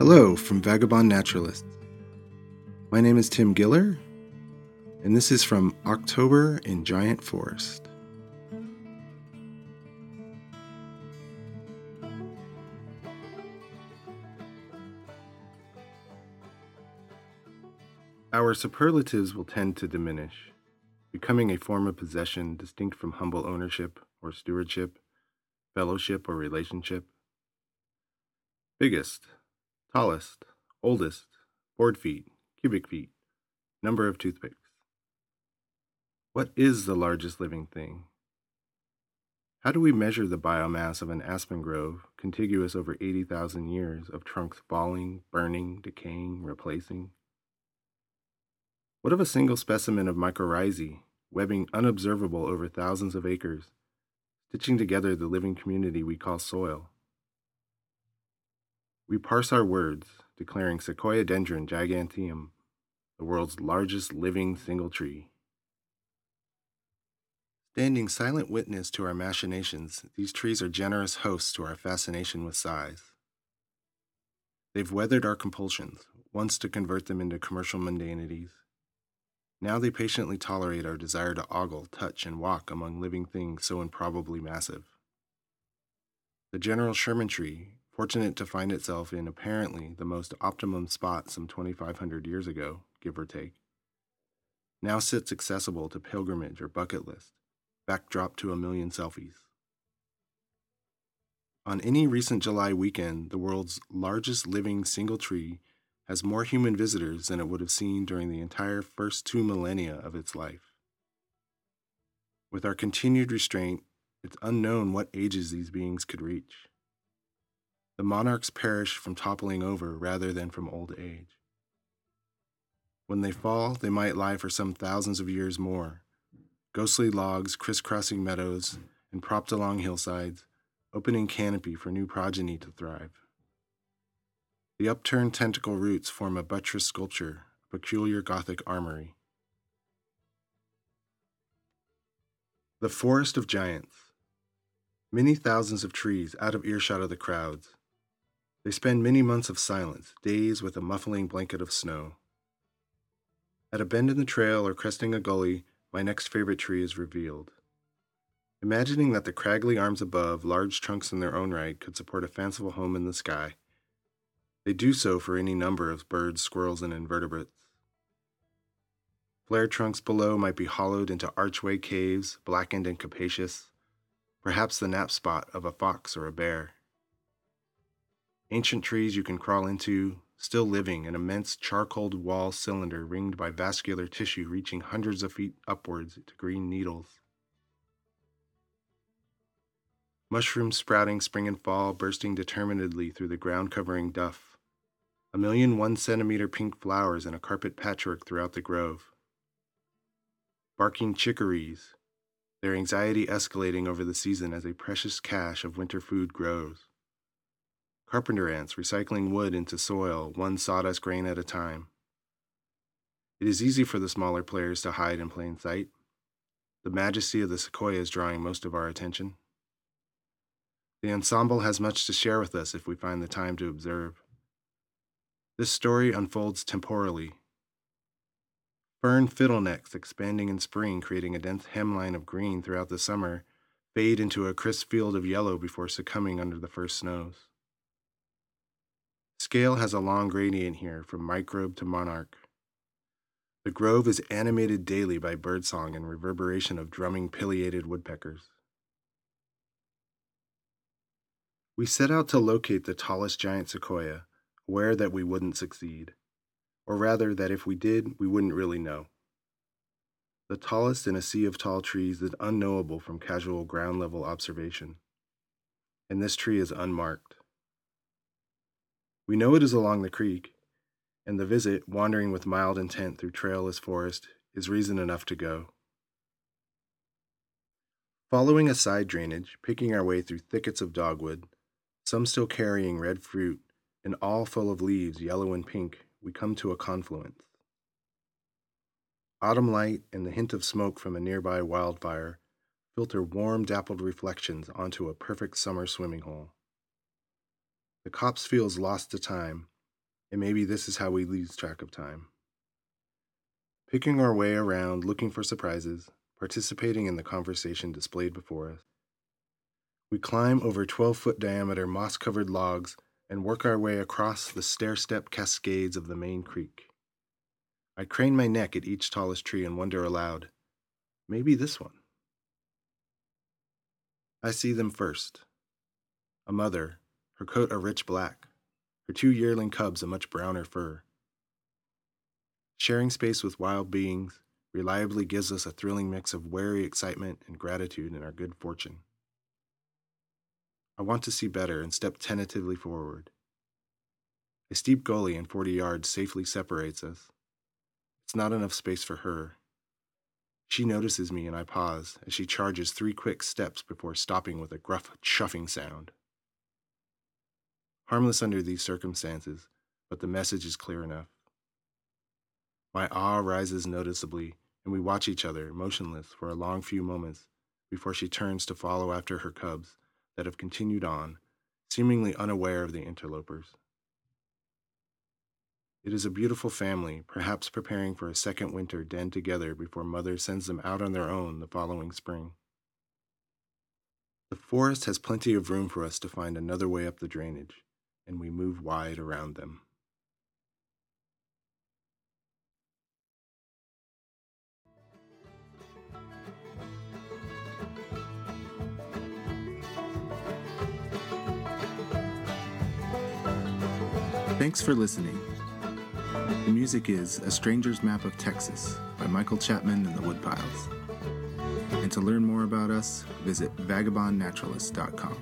Hello from Vagabond Naturalists. My name is Tim Giller, and this is from October in Giant Forest. Our superlatives will tend to diminish, becoming a form of possession distinct from humble ownership or stewardship, fellowship or relationship. Biggest, tallest, oldest, board feet, cubic feet, number of toothpicks. What is the largest living thing? How do we measure the biomass of an aspen grove contiguous over 80,000 years of trunks falling, burning, decaying, replacing? What of a single specimen of mycorrhizae, webbing unobservable over thousands of acres, stitching together the living community we call soil? We parse our words, declaring Sequoiadendron giganteum the world's largest living single tree. Standing silent witness to our machinations, these trees are generous hosts to our fascination with size. They've weathered our compulsions, once to convert them into commercial mundanities. Now they patiently tolerate our desire to ogle, touch, and walk among living things so improbably massive. The General Sherman tree, fortunate to find itself in apparently the most optimum spot some 2,500 years ago, give or take, now sits accessible to pilgrimage or bucket list, backdrop to a million selfies. On any recent July weekend, the world's largest living single tree has more human visitors than it would have seen during the entire first two millennia of its life. With our continued restraint, it's unknown what ages these beings could reach. The monarchs perish from toppling over rather than from old age. When they fall, they might lie for some thousands of years more, ghostly logs crisscrossing meadows and propped along hillsides, opening canopy for new progeny to thrive. The upturned tentacle roots form a buttress sculpture, a peculiar Gothic armory. The Forest of Giants. Many thousands of trees out of earshot of the crowds. They spend many months of silence, days with a muffling blanket of snow. At a bend in the trail or cresting a gully, my next favorite tree is revealed. Imagining that the craggly arms above, large trunks in their own right, could support a fanciful home in the sky. They do so for any number of birds, squirrels, and invertebrates. Flared trunks below might be hollowed into archway caves, blackened and capacious, perhaps the nap spot of a fox or a bear. Ancient trees you can crawl into, still living, an immense charcoal wall cylinder ringed by vascular tissue reaching hundreds of feet upwards to green needles. Mushrooms sprouting spring and fall, bursting determinedly through the ground covering duff. A million one centimeter pink flowers in a carpet patchwork throughout the grove. Barking chickarees, their anxiety escalating over the season as a precious cache of winter food grows carpenter ants recycling wood into soil, one sawdust grain at a time. It is easy for the smaller players to hide in plain sight. The majesty of the sequoia is drawing most of our attention. The ensemble has much to share with us if we find the time to observe. This story unfolds temporally. Fern fiddlenecks expanding in spring, creating a dense hemline of green throughout the summer, fade into a crisp field of yellow before succumbing under the first snows. Scale has a long gradient here from microbe to monarch. The grove is animated daily by birdsong and reverberation of drumming pileated woodpeckers. We set out to locate the tallest giant sequoia, aware that we wouldn't succeed, or rather that if we did, we wouldn't really know. The tallest in a sea of tall trees is unknowable from casual ground level observation, and this tree is unmarked. We know it is along the creek, and the visit, wandering with mild intent through trailless forest, is reason enough to go. Following a side drainage, picking our way through thickets of dogwood, some still carrying red fruit, and all full of leaves yellow and pink, we come to a confluence. Autumn light and the hint of smoke from a nearby wildfire filter warm, dappled reflections onto a perfect summer swimming hole. The copse feels lost to time, And maybe this is how we lose track of time. Picking our way around, looking for surprises, participating in the conversation displayed before us. We climb over 12 foot diameter moss covered logs and work our way across the stair step cascades of the main creek. I crane my neck at each tallest tree and wonder aloud maybe this one. I see them first. A mother, her coat a rich black, her two yearling cubs a much browner fur. Sharing space with wild beings reliably gives us a thrilling mix of wary excitement and gratitude in our good fortune. I want to see better and step tentatively forward. A steep gully in 40 yards safely separates us. It's not enough space for her. She notices me and I pause as she charges three quick steps before stopping with a gruff chuffing sound. Harmless under these circumstances, but the message is clear enough. My awe rises noticeably, and we watch each other, motionless, for a long few moments before she turns to follow after her cubs that have continued on, seemingly unaware of the interlopers. It is a beautiful family, perhaps preparing for a second winter denned together before mother sends them out on their own the following spring. The forest has plenty of room for us to find another way up the drainage, and we move wide around them. Thanks for listening. The music is A Stranger's Map of Texas by Michael Chapman and the Woodpiles. And to learn more about us, visit vagabondnaturalist.com.